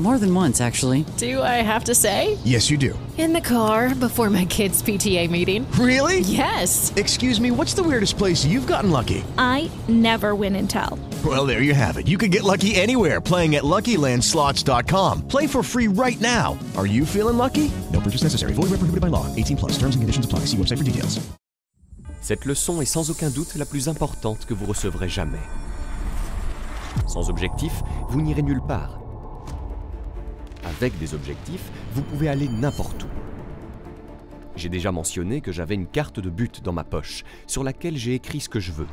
More than once, actually. Do I have to say? Yes, you do. In the car before my kids' PTA meeting. Really? Yes. Excuse me, what's the weirdest place you've gotten lucky? I never win and tell. Well, there you have it. You can get lucky anywhere playing at LuckyLandSlots.com. Play for free right now. Are you feeling lucky? No purchase necessary. Void where prohibited by law. 18 plus. Terms and conditions apply. See website for details. Cette leçon est sans aucun doute la plus importante que vous recevrez jamais. Sans objectif, vous n'irez nulle part. Avec des objectifs, vous pouvez aller n'importe où. J'ai déjà mentionné que j'avais une carte de but dans ma poche, sur laquelle j'ai écrit ce que je veux.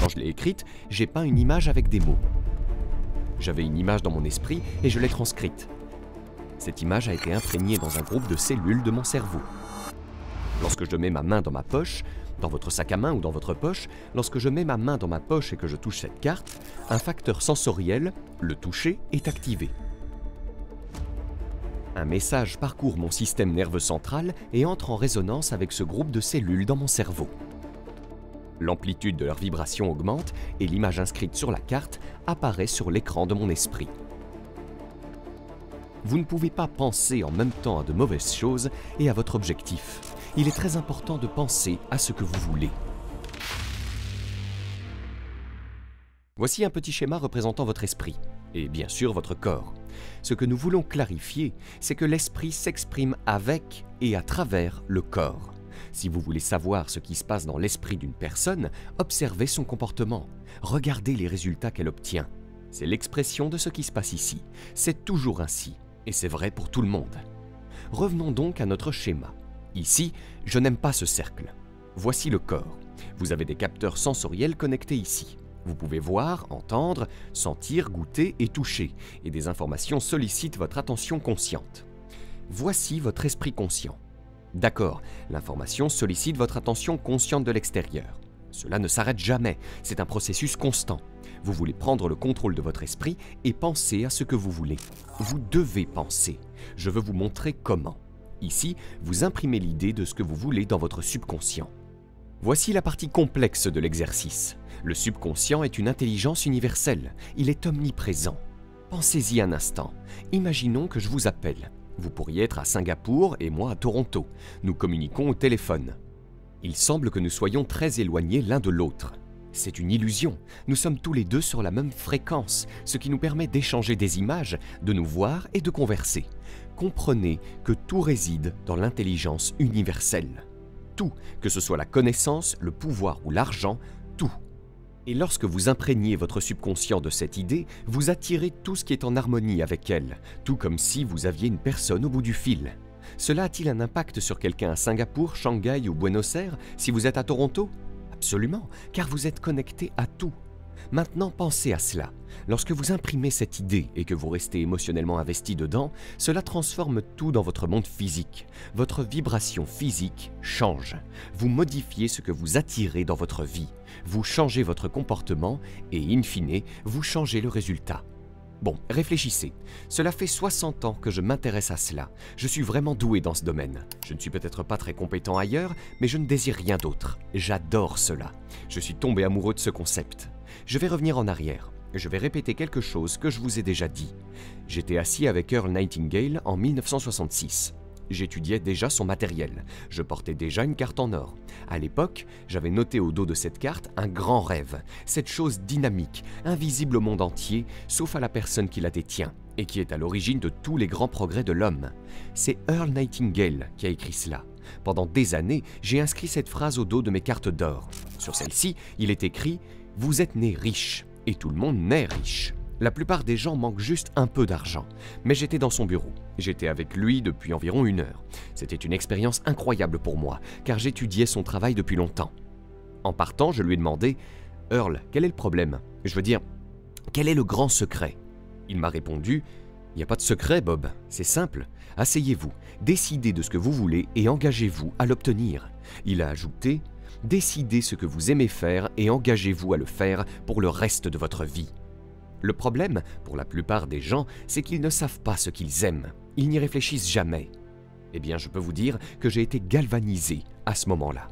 Quand je l'ai écrite, j'ai peint une image avec des mots. J'avais une image dans mon esprit et je l'ai transcrite. Cette image a été imprégnée dans un groupe de cellules de mon cerveau. Lorsque je mets ma main dans ma poche, dans votre sac à main ou dans votre poche, lorsque je mets ma main dans ma poche et que je touche cette carte, un facteur sensoriel, le toucher, est activé. Un message parcourt mon système nerveux central et entre en résonance avec ce groupe de cellules dans mon cerveau. L'amplitude de leur vibration augmente et l'image inscrite sur la carte apparaît sur l'écran de mon esprit. Vous ne pouvez pas penser en même temps à de mauvaises choses et à votre objectif. Il est très important de penser à ce que vous voulez. Voici un petit schéma représentant votre esprit, et bien sûr votre corps. Ce que nous voulons clarifier, c'est que l'esprit s'exprime avec et à travers le corps. Si vous voulez savoir ce qui se passe dans l'esprit d'une personne, observez son comportement, regardez les résultats qu'elle obtient. C'est l'expression de ce qui se passe ici. C'est toujours ainsi, et c'est vrai pour tout le monde. Revenons donc à notre schéma. Ici, je n'aime pas ce cercle. Voici le corps. Vous avez des capteurs sensoriels connectés ici. Vous pouvez voir, entendre, sentir, goûter et toucher, et des informations sollicitent votre attention consciente. Voici votre esprit conscient. D'accord, l'information sollicite votre attention consciente de l'extérieur. Cela ne s'arrête jamais, c'est un processus constant. Vous voulez prendre le contrôle de votre esprit et penser à ce que vous voulez. Vous devez penser. Je veux vous montrer comment. Ici, vous imprimez l'idée de ce que vous voulez dans votre subconscient. Voici la partie complexe de l'exercice. Le subconscient est une intelligence universelle. Il est omniprésent. Pensez-y un instant. Imaginons que je vous appelle. Vous pourriez être à Singapour et moi à Toronto. Nous communiquons au téléphone. Il semble que nous soyons très éloignés l'un de l'autre. C'est une illusion. Nous sommes tous les deux sur la même fréquence, ce qui nous permet d'échanger des images, de nous voir et de converser. Comprenez que tout réside dans l'intelligence universelle. Tout, que ce soit la connaissance, le pouvoir ou l'argent, tout. Et lorsque vous imprégnez votre subconscient de cette idée, vous attirez tout ce qui est en harmonie avec elle, tout comme si vous aviez une personne au bout du fil. Cela a-t-il un impact sur quelqu'un à Singapour, Shanghai ou Buenos Aires si vous êtes à Toronto? Absolument, car vous êtes connecté à tout. Maintenant, pensez à cela. Lorsque vous imprimez cette idée et que vous restez émotionnellement investi dedans, cela transforme tout dans votre monde physique. Votre vibration physique change. Vous modifiez ce que vous attirez dans votre vie. Vous changez votre comportement et, in fine, vous changez le résultat. Bon, réfléchissez. Cela fait 60 ans que je m'intéresse à cela. Je suis vraiment doué dans ce domaine. Je ne suis peut-être pas très compétent ailleurs, mais je ne désire rien d'autre. J'adore cela. Je suis tombé amoureux de ce concept. Je vais revenir en arrière. Je vais répéter quelque chose que je vous ai déjà dit. J'étais assis avec Earl Nightingale en 1966. J'étudiais déjà son matériel. Je portais déjà une carte en or. À l'époque, j'avais noté au dos de cette carte un grand rêve, cette chose dynamique, invisible au monde entier, sauf à la personne qui la détient, et qui est à l'origine de tous les grands progrès de l'homme. C'est Earl Nightingale qui a écrit cela. Pendant des années, j'ai inscrit cette phrase au dos de mes cartes d'or. Sur celle-ci, il est écrit ⁇ Vous êtes né riche, et tout le monde naît riche. La plupart des gens manquent juste un peu d'argent. Mais j'étais dans son bureau. J'étais avec lui depuis environ une heure. C'était une expérience incroyable pour moi, car j'étudiais son travail depuis longtemps. En partant, je lui ai demandé Earl, quel est le problème? Je veux dire, quel est le grand secret? Il m'a répondu Il n'y a pas de secret, Bob. C'est simple. Asseyez-vous, décidez de ce que vous voulez et engagez-vous à l'obtenir. Il a ajouté Décidez ce que vous aimez faire et engagez-vous à le faire pour le reste de votre vie. Le problème, pour la plupart des gens, c'est qu'ils ne savent pas ce qu'ils aiment. Ils n'y réfléchissent jamais. Eh bien, je peux vous dire que j'ai été galvanisé à ce moment-là.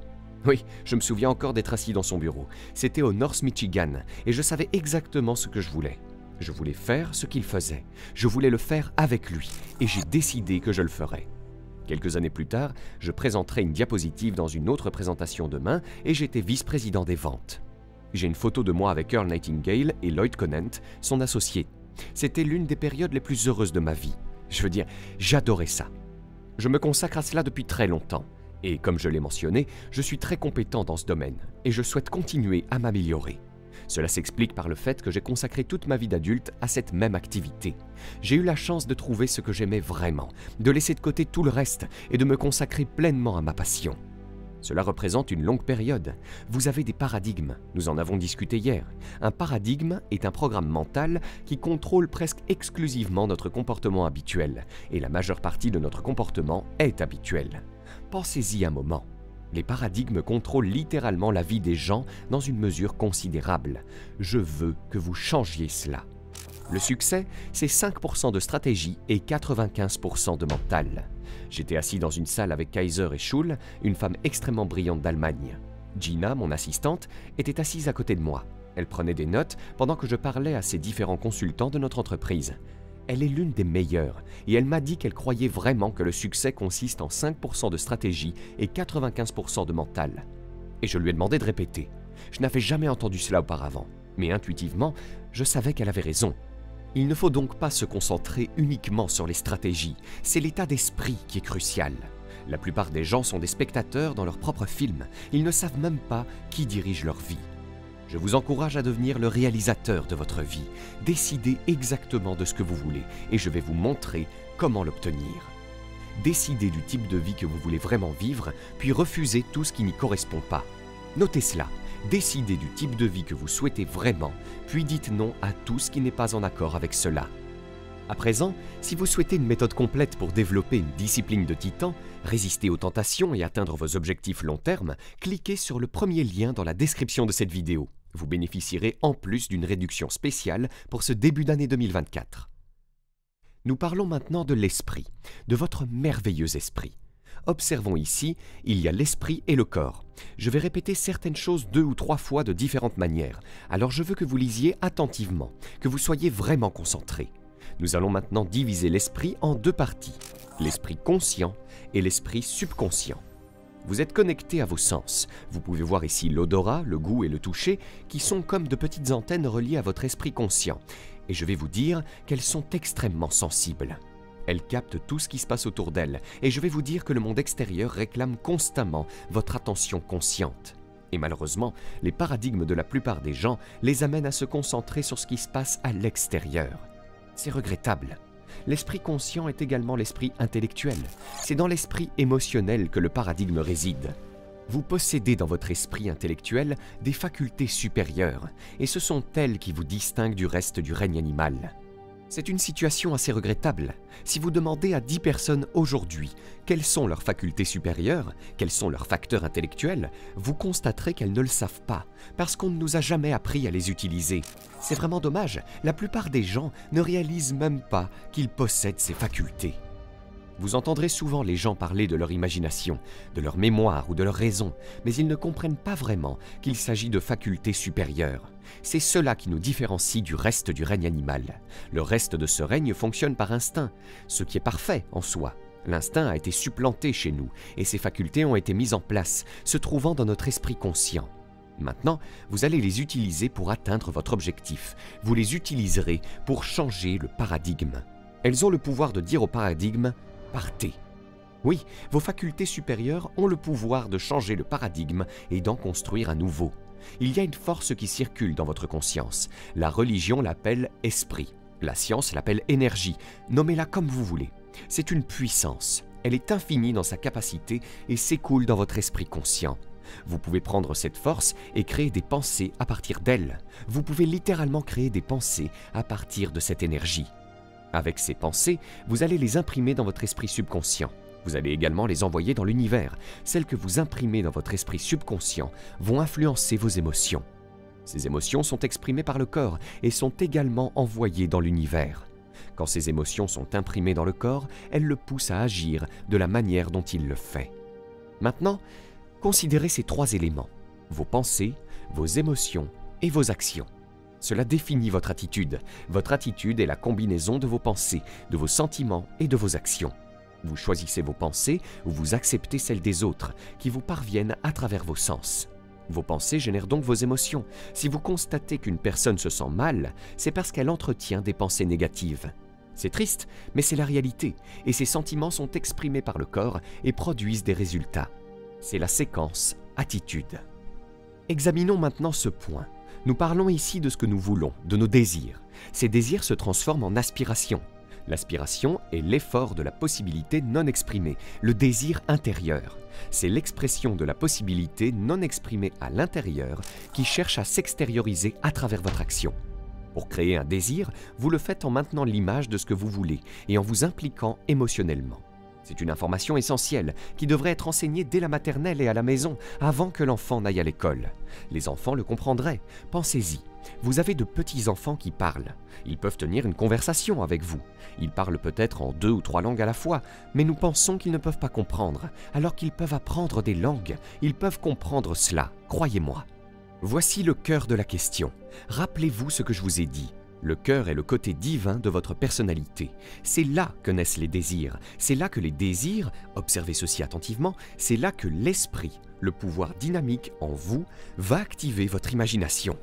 Oui, je me souviens encore d'être assis dans son bureau. C'était au North Michigan, et je savais exactement ce que je voulais. Je voulais faire ce qu'il faisait. Je voulais le faire avec lui, et j'ai décidé que je le ferais. Quelques années plus tard, je présenterai une diapositive dans une autre présentation demain, et j'étais vice-président des ventes. J'ai une photo de moi avec Earl Nightingale et Lloyd Conant, son associé. C'était l'une des périodes les plus heureuses de ma vie. Je veux dire, j'adorais ça. Je me consacre à cela depuis très longtemps. Et comme je l'ai mentionné, je suis très compétent dans ce domaine et je souhaite continuer à m'améliorer. Cela s'explique par le fait que j'ai consacré toute ma vie d'adulte à cette même activité. J'ai eu la chance de trouver ce que j'aimais vraiment, de laisser de côté tout le reste et de me consacrer pleinement à ma passion. Cela représente une longue période. Vous avez des paradigmes, nous en avons discuté hier. Un paradigme est un programme mental qui contrôle presque exclusivement notre comportement habituel, et la majeure partie de notre comportement est habituel. Pensez-y un moment. Les paradigmes contrôlent littéralement la vie des gens dans une mesure considérable. Je veux que vous changiez cela. Le succès, c'est 5% de stratégie et 95% de mental. J'étais assis dans une salle avec Kaiser et Schul, une femme extrêmement brillante d'Allemagne. Gina, mon assistante, était assise à côté de moi. Elle prenait des notes pendant que je parlais à ces différents consultants de notre entreprise. Elle est l'une des meilleures et elle m'a dit qu'elle croyait vraiment que le succès consiste en 5% de stratégie et 95% de mental. Et je lui ai demandé de répéter. Je n'avais jamais entendu cela auparavant, mais intuitivement, je savais qu'elle avait raison. Il ne faut donc pas se concentrer uniquement sur les stratégies, c'est l'état d'esprit qui est crucial. La plupart des gens sont des spectateurs dans leur propre film, ils ne savent même pas qui dirige leur vie. Je vous encourage à devenir le réalisateur de votre vie. Décidez exactement de ce que vous voulez et je vais vous montrer comment l'obtenir. Décidez du type de vie que vous voulez vraiment vivre, puis refusez tout ce qui n'y correspond pas. Notez cela. Décidez du type de vie que vous souhaitez vraiment, puis dites non à tout ce qui n'est pas en accord avec cela. À présent, si vous souhaitez une méthode complète pour développer une discipline de titan, résister aux tentations et atteindre vos objectifs long terme, cliquez sur le premier lien dans la description de cette vidéo. Vous bénéficierez en plus d'une réduction spéciale pour ce début d'année 2024. Nous parlons maintenant de l'esprit, de votre merveilleux esprit. Observons ici, il y a l'esprit et le corps. Je vais répéter certaines choses deux ou trois fois de différentes manières, alors je veux que vous lisiez attentivement, que vous soyez vraiment concentré. Nous allons maintenant diviser l'esprit en deux parties, l'esprit conscient et l'esprit subconscient. Vous êtes connecté à vos sens. Vous pouvez voir ici l'odorat, le goût et le toucher qui sont comme de petites antennes reliées à votre esprit conscient. Et je vais vous dire qu'elles sont extrêmement sensibles. Elles captent tout ce qui se passe autour d'elles. Et je vais vous dire que le monde extérieur réclame constamment votre attention consciente. Et malheureusement, les paradigmes de la plupart des gens les amènent à se concentrer sur ce qui se passe à l'extérieur. C'est regrettable. L'esprit conscient est également l'esprit intellectuel. C'est dans l'esprit émotionnel que le paradigme réside. Vous possédez dans votre esprit intellectuel des facultés supérieures, et ce sont elles qui vous distinguent du reste du règne animal. C'est une situation assez regrettable. Si vous demandez à 10 personnes aujourd'hui quelles sont leurs facultés supérieures, quels sont leurs facteurs intellectuels, vous constaterez qu'elles ne le savent pas, parce qu'on ne nous a jamais appris à les utiliser. C'est vraiment dommage, la plupart des gens ne réalisent même pas qu'ils possèdent ces facultés. Vous entendrez souvent les gens parler de leur imagination, de leur mémoire ou de leur raison, mais ils ne comprennent pas vraiment qu'il s'agit de facultés supérieures. C'est cela qui nous différencie du reste du règne animal. Le reste de ce règne fonctionne par instinct, ce qui est parfait en soi. L'instinct a été supplanté chez nous, et ces facultés ont été mises en place, se trouvant dans notre esprit conscient. Maintenant, vous allez les utiliser pour atteindre votre objectif. Vous les utiliserez pour changer le paradigme. Elles ont le pouvoir de dire au paradigme partez. Oui, vos facultés supérieures ont le pouvoir de changer le paradigme et d'en construire un nouveau. Il y a une force qui circule dans votre conscience. La religion l'appelle esprit. La science l'appelle énergie. Nommez-la comme vous voulez. C'est une puissance. Elle est infinie dans sa capacité et s'écoule dans votre esprit conscient. Vous pouvez prendre cette force et créer des pensées à partir d'elle. Vous pouvez littéralement créer des pensées à partir de cette énergie. Avec ces pensées, vous allez les imprimer dans votre esprit subconscient. Vous allez également les envoyer dans l'univers. Celles que vous imprimez dans votre esprit subconscient vont influencer vos émotions. Ces émotions sont exprimées par le corps et sont également envoyées dans l'univers. Quand ces émotions sont imprimées dans le corps, elles le poussent à agir de la manière dont il le fait. Maintenant, considérez ces trois éléments, vos pensées, vos émotions et vos actions. Cela définit votre attitude. Votre attitude est la combinaison de vos pensées, de vos sentiments et de vos actions. Vous choisissez vos pensées ou vous acceptez celles des autres qui vous parviennent à travers vos sens. Vos pensées génèrent donc vos émotions. Si vous constatez qu'une personne se sent mal, c'est parce qu'elle entretient des pensées négatives. C'est triste, mais c'est la réalité, et ces sentiments sont exprimés par le corps et produisent des résultats. C'est la séquence attitude. Examinons maintenant ce point. Nous parlons ici de ce que nous voulons, de nos désirs. Ces désirs se transforment en aspirations. L'aspiration est l'effort de la possibilité non exprimée, le désir intérieur. C'est l'expression de la possibilité non exprimée à l'intérieur qui cherche à s'extérioriser à travers votre action. Pour créer un désir, vous le faites en maintenant l'image de ce que vous voulez et en vous impliquant émotionnellement. C'est une information essentielle qui devrait être enseignée dès la maternelle et à la maison, avant que l'enfant n'aille à l'école. Les enfants le comprendraient. Pensez-y. Vous avez de petits-enfants qui parlent. Ils peuvent tenir une conversation avec vous. Ils parlent peut-être en deux ou trois langues à la fois, mais nous pensons qu'ils ne peuvent pas comprendre, alors qu'ils peuvent apprendre des langues. Ils peuvent comprendre cela, croyez-moi. Voici le cœur de la question. Rappelez-vous ce que je vous ai dit. Le cœur est le côté divin de votre personnalité. C'est là que naissent les désirs. C'est là que les désirs, observez ceci attentivement, c'est là que l'esprit, le pouvoir dynamique en vous, va activer votre imagination.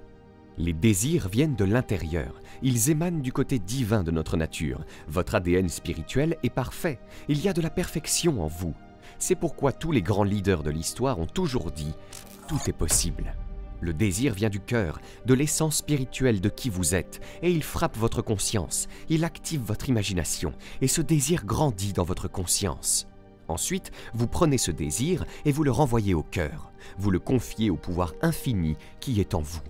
Les désirs viennent de l'intérieur. Ils émanent du côté divin de notre nature. Votre ADN spirituel est parfait. Il y a de la perfection en vous. C'est pourquoi tous les grands leaders de l'histoire ont toujours dit ⁇ Tout est possible ⁇ le désir vient du cœur, de l'essence spirituelle de qui vous êtes, et il frappe votre conscience, il active votre imagination, et ce désir grandit dans votre conscience. Ensuite, vous prenez ce désir et vous le renvoyez au cœur, vous le confiez au pouvoir infini qui est en vous.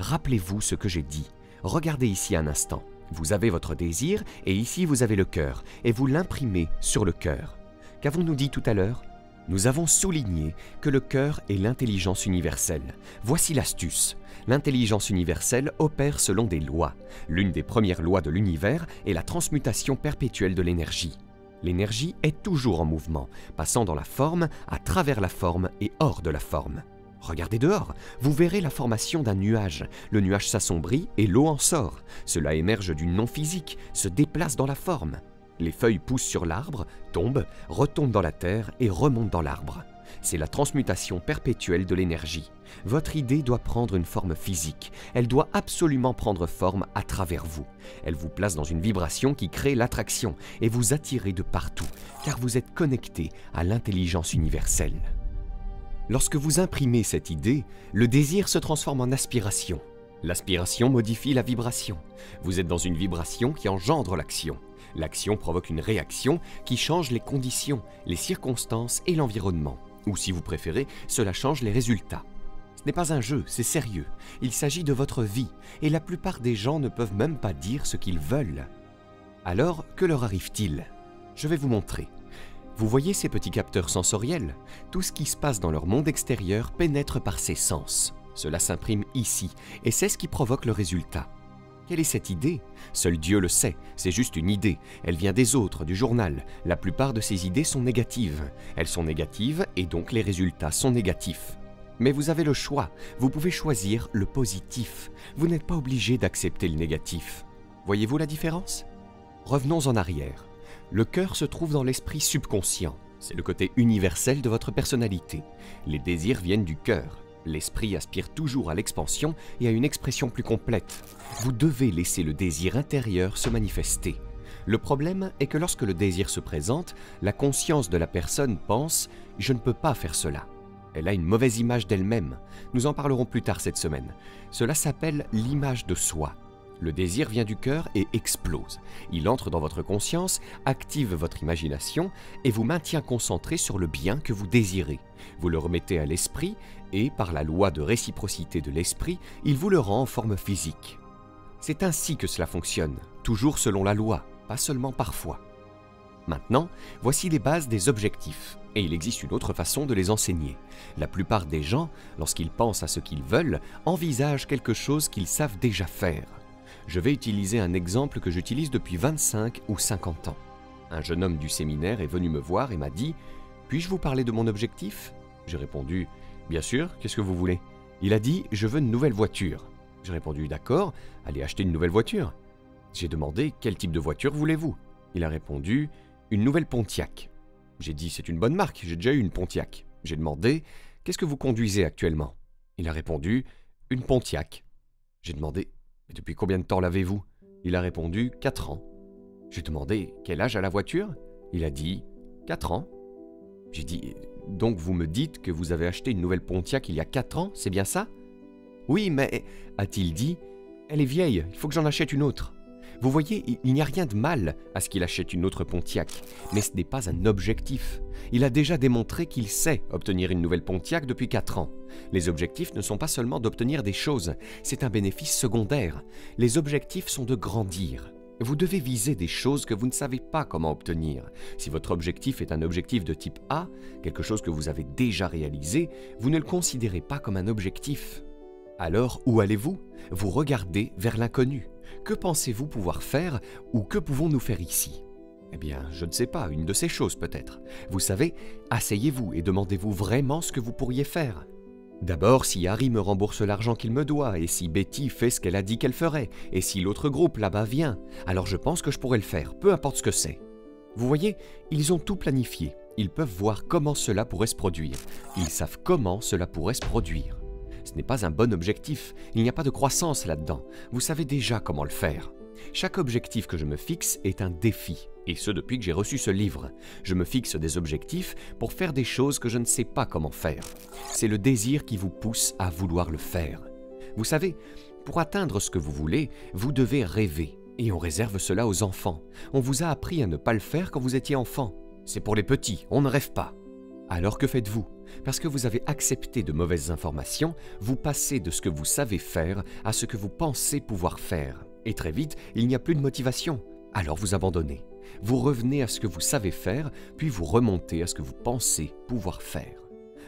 Rappelez-vous ce que j'ai dit. Regardez ici un instant. Vous avez votre désir et ici vous avez le cœur, et vous l'imprimez sur le cœur. Qu'avons-nous dit tout à l'heure? Nous avons souligné que le cœur est l'intelligence universelle. Voici l'astuce. L'intelligence universelle opère selon des lois. L'une des premières lois de l'univers est la transmutation perpétuelle de l'énergie. L'énergie est toujours en mouvement, passant dans la forme, à travers la forme et hors de la forme. Regardez dehors, vous verrez la formation d'un nuage. Le nuage s'assombrit et l'eau en sort. Cela émerge du non physique, se déplace dans la forme. Les feuilles poussent sur l'arbre, tombent, retombent dans la terre et remontent dans l'arbre. C'est la transmutation perpétuelle de l'énergie. Votre idée doit prendre une forme physique. Elle doit absolument prendre forme à travers vous. Elle vous place dans une vibration qui crée l'attraction et vous attirez de partout, car vous êtes connecté à l'intelligence universelle. Lorsque vous imprimez cette idée, le désir se transforme en aspiration. L'aspiration modifie la vibration. Vous êtes dans une vibration qui engendre l'action. L'action provoque une réaction qui change les conditions, les circonstances et l'environnement. Ou si vous préférez, cela change les résultats. Ce n'est pas un jeu, c'est sérieux. Il s'agit de votre vie, et la plupart des gens ne peuvent même pas dire ce qu'ils veulent. Alors, que leur arrive-t-il? Je vais vous montrer. Vous voyez ces petits capteurs sensoriels? Tout ce qui se passe dans leur monde extérieur pénètre par ces sens. Cela s'imprime ici, et c'est ce qui provoque le résultat. Quelle est cette idée? Seul Dieu le sait, c'est juste une idée. Elle vient des autres, du journal. La plupart de ces idées sont négatives. Elles sont négatives et donc les résultats sont négatifs. Mais vous avez le choix, vous pouvez choisir le positif. Vous n'êtes pas obligé d'accepter le négatif. Voyez-vous la différence? Revenons en arrière. Le cœur se trouve dans l'esprit subconscient. C'est le côté universel de votre personnalité. Les désirs viennent du cœur. L'esprit aspire toujours à l'expansion et à une expression plus complète. Vous devez laisser le désir intérieur se manifester. Le problème est que lorsque le désir se présente, la conscience de la personne pense ⁇ je ne peux pas faire cela ⁇ Elle a une mauvaise image d'elle-même. Nous en parlerons plus tard cette semaine. Cela s'appelle l'image de soi. Le désir vient du cœur et explose. Il entre dans votre conscience, active votre imagination et vous maintient concentré sur le bien que vous désirez. Vous le remettez à l'esprit et, par la loi de réciprocité de l'esprit, il vous le rend en forme physique. C'est ainsi que cela fonctionne, toujours selon la loi, pas seulement parfois. Maintenant, voici les bases des objectifs, et il existe une autre façon de les enseigner. La plupart des gens, lorsqu'ils pensent à ce qu'ils veulent, envisagent quelque chose qu'ils savent déjà faire je vais utiliser un exemple que j'utilise depuis 25 ou 50 ans. Un jeune homme du séminaire est venu me voir et m'a dit Puis-je vous parler de mon objectif? J'ai répondu Bien sûr, qu'est-ce que vous voulez? Il a dit Je veux une nouvelle voiture. J'ai répondu D'accord, allez acheter une nouvelle voiture. J'ai demandé Quel type de voiture voulez-vous? Il a répondu Une nouvelle Pontiac. J'ai dit C'est une bonne marque, j'ai déjà eu une Pontiac. J'ai demandé Qu'est-ce que vous conduisez actuellement? Il a répondu Une Pontiac. J'ai demandé depuis combien de temps l'avez-vous? Il a répondu 4 ans. J'ai demandé quel âge a la voiture? Il a dit 4 ans. J'ai dit Donc vous me dites que vous avez acheté une nouvelle Pontiac il y a 4 ans, c'est bien ça? Oui, mais, a-t-il dit, elle est vieille, il faut que j'en achète une autre. Vous voyez, il n'y a rien de mal à ce qu'il achète une autre Pontiac, mais ce n'est pas un objectif. Il a déjà démontré qu'il sait obtenir une nouvelle Pontiac depuis 4 ans. Les objectifs ne sont pas seulement d'obtenir des choses, c'est un bénéfice secondaire. Les objectifs sont de grandir. Vous devez viser des choses que vous ne savez pas comment obtenir. Si votre objectif est un objectif de type A, quelque chose que vous avez déjà réalisé, vous ne le considérez pas comme un objectif. Alors, où allez-vous? Vous regardez vers l'inconnu. Que pensez-vous pouvoir faire ou que pouvons-nous faire ici? Eh bien, je ne sais pas, une de ces choses peut-être. Vous savez, asseyez-vous et demandez-vous vraiment ce que vous pourriez faire. D'abord, si Harry me rembourse l'argent qu'il me doit, et si Betty fait ce qu'elle a dit qu'elle ferait, et si l'autre groupe là-bas vient, alors je pense que je pourrais le faire, peu importe ce que c'est. Vous voyez, ils ont tout planifié. Ils peuvent voir comment cela pourrait se produire. Ils savent comment cela pourrait se produire. Ce n'est pas un bon objectif, il n'y a pas de croissance là-dedans. Vous savez déjà comment le faire. Chaque objectif que je me fixe est un défi, et ce depuis que j'ai reçu ce livre. Je me fixe des objectifs pour faire des choses que je ne sais pas comment faire. C'est le désir qui vous pousse à vouloir le faire. Vous savez, pour atteindre ce que vous voulez, vous devez rêver, et on réserve cela aux enfants. On vous a appris à ne pas le faire quand vous étiez enfant. C'est pour les petits, on ne rêve pas. Alors que faites-vous? Parce que vous avez accepté de mauvaises informations, vous passez de ce que vous savez faire à ce que vous pensez pouvoir faire. Et très vite, il n'y a plus de motivation. Alors vous abandonnez. Vous revenez à ce que vous savez faire, puis vous remontez à ce que vous pensez pouvoir faire.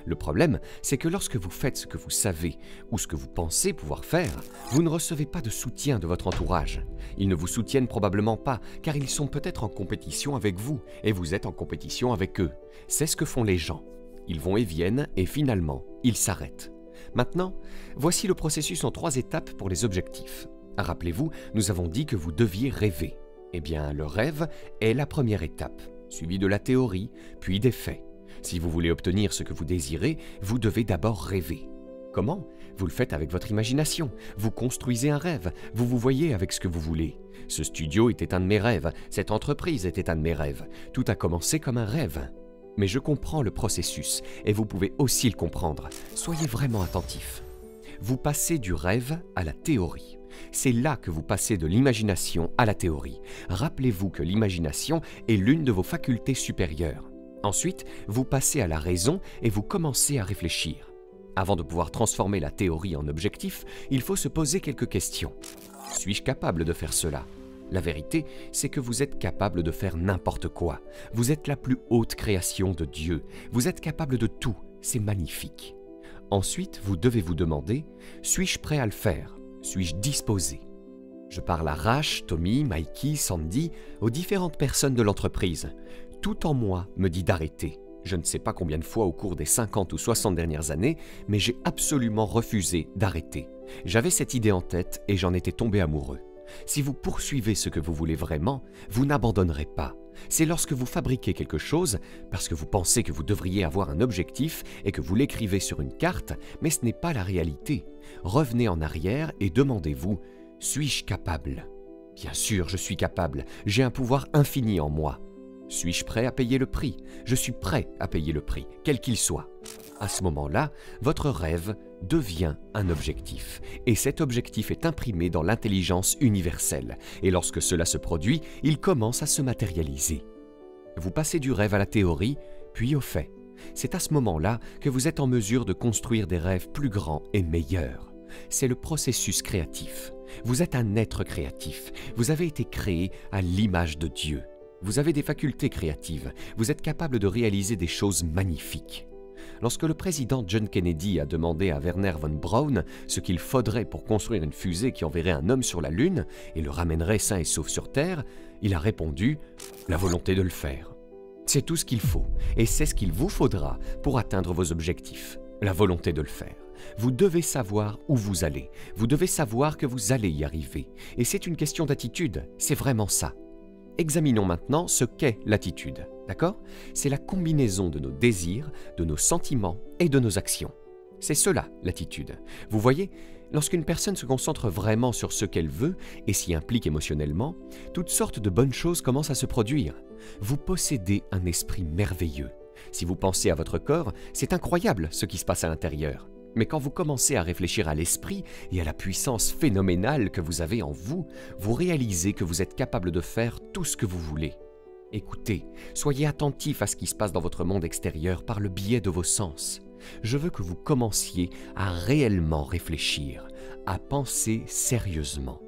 Le problème, c'est que lorsque vous faites ce que vous savez ou ce que vous pensez pouvoir faire, vous ne recevez pas de soutien de votre entourage. Ils ne vous soutiennent probablement pas, car ils sont peut-être en compétition avec vous, et vous êtes en compétition avec eux. C'est ce que font les gens. Ils vont et viennent, et finalement, ils s'arrêtent. Maintenant, voici le processus en trois étapes pour les objectifs. Rappelez-vous, nous avons dit que vous deviez rêver. Eh bien, le rêve est la première étape, suivie de la théorie, puis des faits. Si vous voulez obtenir ce que vous désirez, vous devez d'abord rêver. Comment? Vous le faites avec votre imagination. Vous construisez un rêve. Vous vous voyez avec ce que vous voulez. Ce studio était un de mes rêves. Cette entreprise était un de mes rêves. Tout a commencé comme un rêve. Mais je comprends le processus et vous pouvez aussi le comprendre. Soyez vraiment attentif. Vous passez du rêve à la théorie. C'est là que vous passez de l'imagination à la théorie. Rappelez-vous que l'imagination est l'une de vos facultés supérieures. Ensuite, vous passez à la raison et vous commencez à réfléchir. Avant de pouvoir transformer la théorie en objectif, il faut se poser quelques questions. Suis-je capable de faire cela? La vérité, c'est que vous êtes capable de faire n'importe quoi. Vous êtes la plus haute création de Dieu. Vous êtes capable de tout. C'est magnifique. Ensuite, vous devez vous demander, suis-je prêt à le faire? Suis-je disposé? Je parle à Rach, Tommy, Mikey, Sandy, aux différentes personnes de l'entreprise tout en moi me dit d'arrêter. Je ne sais pas combien de fois au cours des 50 ou 60 dernières années, mais j'ai absolument refusé d'arrêter. J'avais cette idée en tête et j'en étais tombé amoureux. Si vous poursuivez ce que vous voulez vraiment, vous n'abandonnerez pas. C'est lorsque vous fabriquez quelque chose, parce que vous pensez que vous devriez avoir un objectif et que vous l'écrivez sur une carte, mais ce n'est pas la réalité. Revenez en arrière et demandez-vous, suis-je capable? Bien sûr, je suis capable, j'ai un pouvoir infini en moi. Suis-je prêt à payer le prix? Je suis prêt à payer le prix, quel qu'il soit. À ce moment-là, votre rêve devient un objectif. Et cet objectif est imprimé dans l'intelligence universelle. Et lorsque cela se produit, il commence à se matérialiser. Vous passez du rêve à la théorie, puis au fait. C'est à ce moment-là que vous êtes en mesure de construire des rêves plus grands et meilleurs. C'est le processus créatif. Vous êtes un être créatif. Vous avez été créé à l'image de Dieu. Vous avez des facultés créatives. Vous êtes capable de réaliser des choses magnifiques. Lorsque le président John Kennedy a demandé à Werner von Braun ce qu'il faudrait pour construire une fusée qui enverrait un homme sur la Lune et le ramènerait sain et sauf sur Terre, il a répondu ⁇ La volonté de le faire ⁇ C'est tout ce qu'il faut, et c'est ce qu'il vous faudra pour atteindre vos objectifs. La volonté de le faire. Vous devez savoir où vous allez. Vous devez savoir que vous allez y arriver. Et c'est une question d'attitude. C'est vraiment ça. Examinons maintenant ce qu'est l'attitude. D'accord? C'est la combinaison de nos désirs, de nos sentiments et de nos actions. C'est cela, l'attitude. Vous voyez, lorsqu'une personne se concentre vraiment sur ce qu'elle veut et s'y implique émotionnellement, toutes sortes de bonnes choses commencent à se produire. Vous possédez un esprit merveilleux. Si vous pensez à votre corps, c'est incroyable ce qui se passe à l'intérieur. Mais quand vous commencez à réfléchir à l'esprit et à la puissance phénoménale que vous avez en vous, vous réalisez que vous êtes capable de faire tout ce que vous voulez. Écoutez, soyez attentif à ce qui se passe dans votre monde extérieur par le biais de vos sens. Je veux que vous commenciez à réellement réfléchir, à penser sérieusement.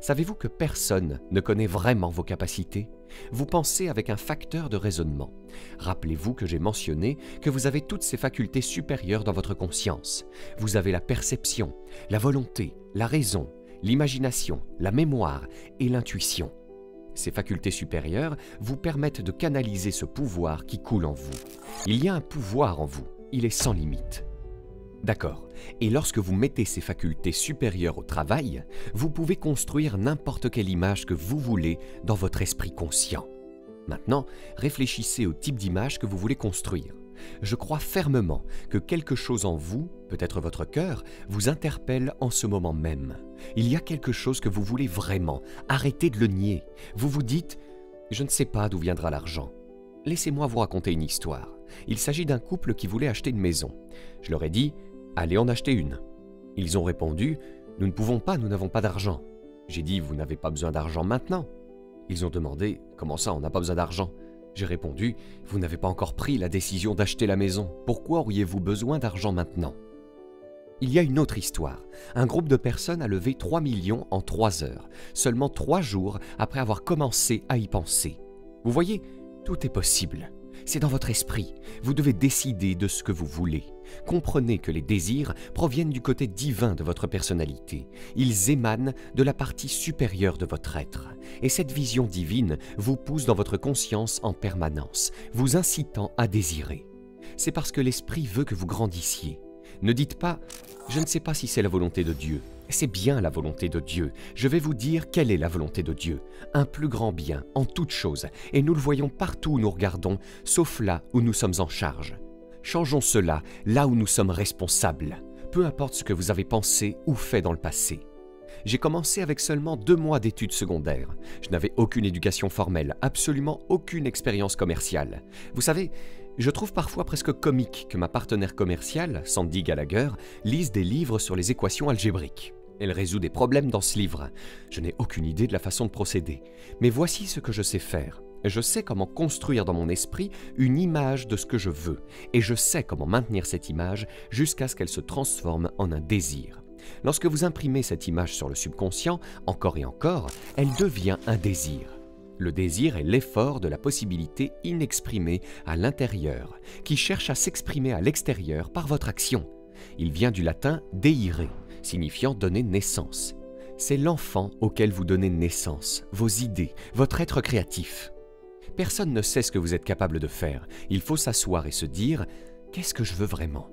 Savez-vous que personne ne connaît vraiment vos capacités? Vous pensez avec un facteur de raisonnement. Rappelez-vous que j'ai mentionné que vous avez toutes ces facultés supérieures dans votre conscience. Vous avez la perception, la volonté, la raison, l'imagination, la mémoire et l'intuition. Ces facultés supérieures vous permettent de canaliser ce pouvoir qui coule en vous. Il y a un pouvoir en vous, il est sans limite. D'accord. Et lorsque vous mettez ces facultés supérieures au travail, vous pouvez construire n'importe quelle image que vous voulez dans votre esprit conscient. Maintenant, réfléchissez au type d'image que vous voulez construire. Je crois fermement que quelque chose en vous, peut-être votre cœur, vous interpelle en ce moment même. Il y a quelque chose que vous voulez vraiment. Arrêtez de le nier. Vous vous dites ⁇ Je ne sais pas d'où viendra l'argent. Laissez-moi vous raconter une histoire. Il s'agit d'un couple qui voulait acheter une maison. Je leur ai dit ⁇ Allez en acheter une. Ils ont répondu ⁇ Nous ne pouvons pas, nous n'avons pas d'argent. J'ai dit ⁇ Vous n'avez pas besoin d'argent maintenant. Ils ont demandé ⁇ Comment ça, on n'a pas besoin d'argent? J'ai répondu ⁇ Vous n'avez pas encore pris la décision d'acheter la maison. Pourquoi auriez-vous besoin d'argent maintenant? Il y a une autre histoire. Un groupe de personnes a levé 3 millions en 3 heures, seulement 3 jours après avoir commencé à y penser. Vous voyez, tout est possible. C'est dans votre esprit. Vous devez décider de ce que vous voulez. Comprenez que les désirs proviennent du côté divin de votre personnalité. Ils émanent de la partie supérieure de votre être. Et cette vision divine vous pousse dans votre conscience en permanence, vous incitant à désirer. C'est parce que l'esprit veut que vous grandissiez. Ne dites pas ⁇ Je ne sais pas si c'est la volonté de Dieu ⁇ c'est bien la volonté de Dieu. Je vais vous dire quelle est la volonté de Dieu. Un plus grand bien en toutes choses, et nous le voyons partout où nous regardons, sauf là où nous sommes en charge. Changeons cela là où nous sommes responsables, peu importe ce que vous avez pensé ou fait dans le passé. J'ai commencé avec seulement deux mois d'études secondaires. Je n'avais aucune éducation formelle, absolument aucune expérience commerciale. Vous savez, je trouve parfois presque comique que ma partenaire commerciale, Sandy Gallagher, lise des livres sur les équations algébriques. Elle résout des problèmes dans ce livre. Je n'ai aucune idée de la façon de procéder. Mais voici ce que je sais faire. Je sais comment construire dans mon esprit une image de ce que je veux. Et je sais comment maintenir cette image jusqu'à ce qu'elle se transforme en un désir. Lorsque vous imprimez cette image sur le subconscient, encore et encore, elle devient un désir. Le désir est l'effort de la possibilité inexprimée à l'intérieur, qui cherche à s'exprimer à l'extérieur par votre action. Il vient du latin déirer, signifiant donner naissance. C'est l'enfant auquel vous donnez naissance, vos idées, votre être créatif. Personne ne sait ce que vous êtes capable de faire. Il faut s'asseoir et se dire Qu'est-ce que je veux vraiment?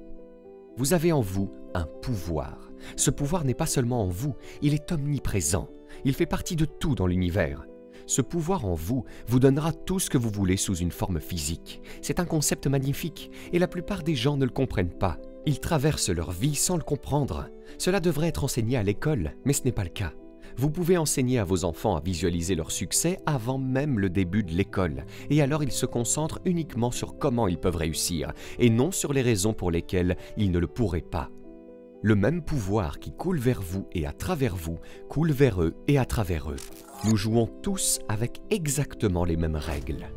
Vous avez en vous un pouvoir. Ce pouvoir n'est pas seulement en vous, il est omniprésent. Il fait partie de tout dans l'univers. Ce pouvoir en vous vous donnera tout ce que vous voulez sous une forme physique. C'est un concept magnifique et la plupart des gens ne le comprennent pas. Ils traversent leur vie sans le comprendre. Cela devrait être enseigné à l'école, mais ce n'est pas le cas. Vous pouvez enseigner à vos enfants à visualiser leur succès avant même le début de l'école, et alors ils se concentrent uniquement sur comment ils peuvent réussir, et non sur les raisons pour lesquelles ils ne le pourraient pas. Le même pouvoir qui coule vers vous et à travers vous coule vers eux et à travers eux. Nous jouons tous avec exactement les mêmes règles.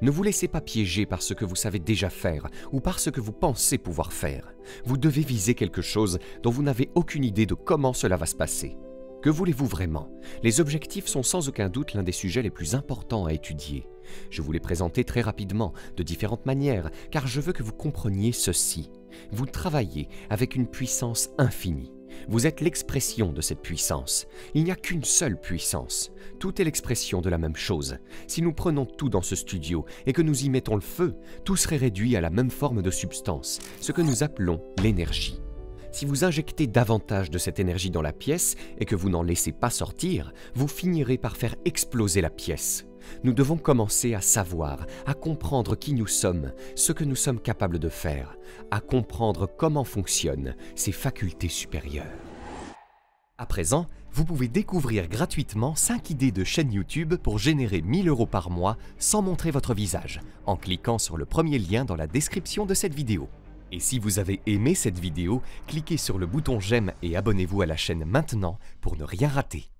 Ne vous laissez pas piéger par ce que vous savez déjà faire ou par ce que vous pensez pouvoir faire. Vous devez viser quelque chose dont vous n'avez aucune idée de comment cela va se passer. Que voulez-vous vraiment? Les objectifs sont sans aucun doute l'un des sujets les plus importants à étudier. Je vous les présenter très rapidement, de différentes manières, car je veux que vous compreniez ceci. Vous travaillez avec une puissance infinie. Vous êtes l'expression de cette puissance. Il n'y a qu'une seule puissance. Tout est l'expression de la même chose. Si nous prenons tout dans ce studio et que nous y mettons le feu, tout serait réduit à la même forme de substance, ce que nous appelons l'énergie. Si vous injectez davantage de cette énergie dans la pièce et que vous n'en laissez pas sortir, vous finirez par faire exploser la pièce. Nous devons commencer à savoir, à comprendre qui nous sommes, ce que nous sommes capables de faire, à comprendre comment fonctionnent ces facultés supérieures. À présent, vous pouvez découvrir gratuitement 5 idées de chaîne YouTube pour générer 1000 euros par mois sans montrer votre visage, en cliquant sur le premier lien dans la description de cette vidéo. Et si vous avez aimé cette vidéo, cliquez sur le bouton j'aime et abonnez-vous à la chaîne maintenant pour ne rien rater.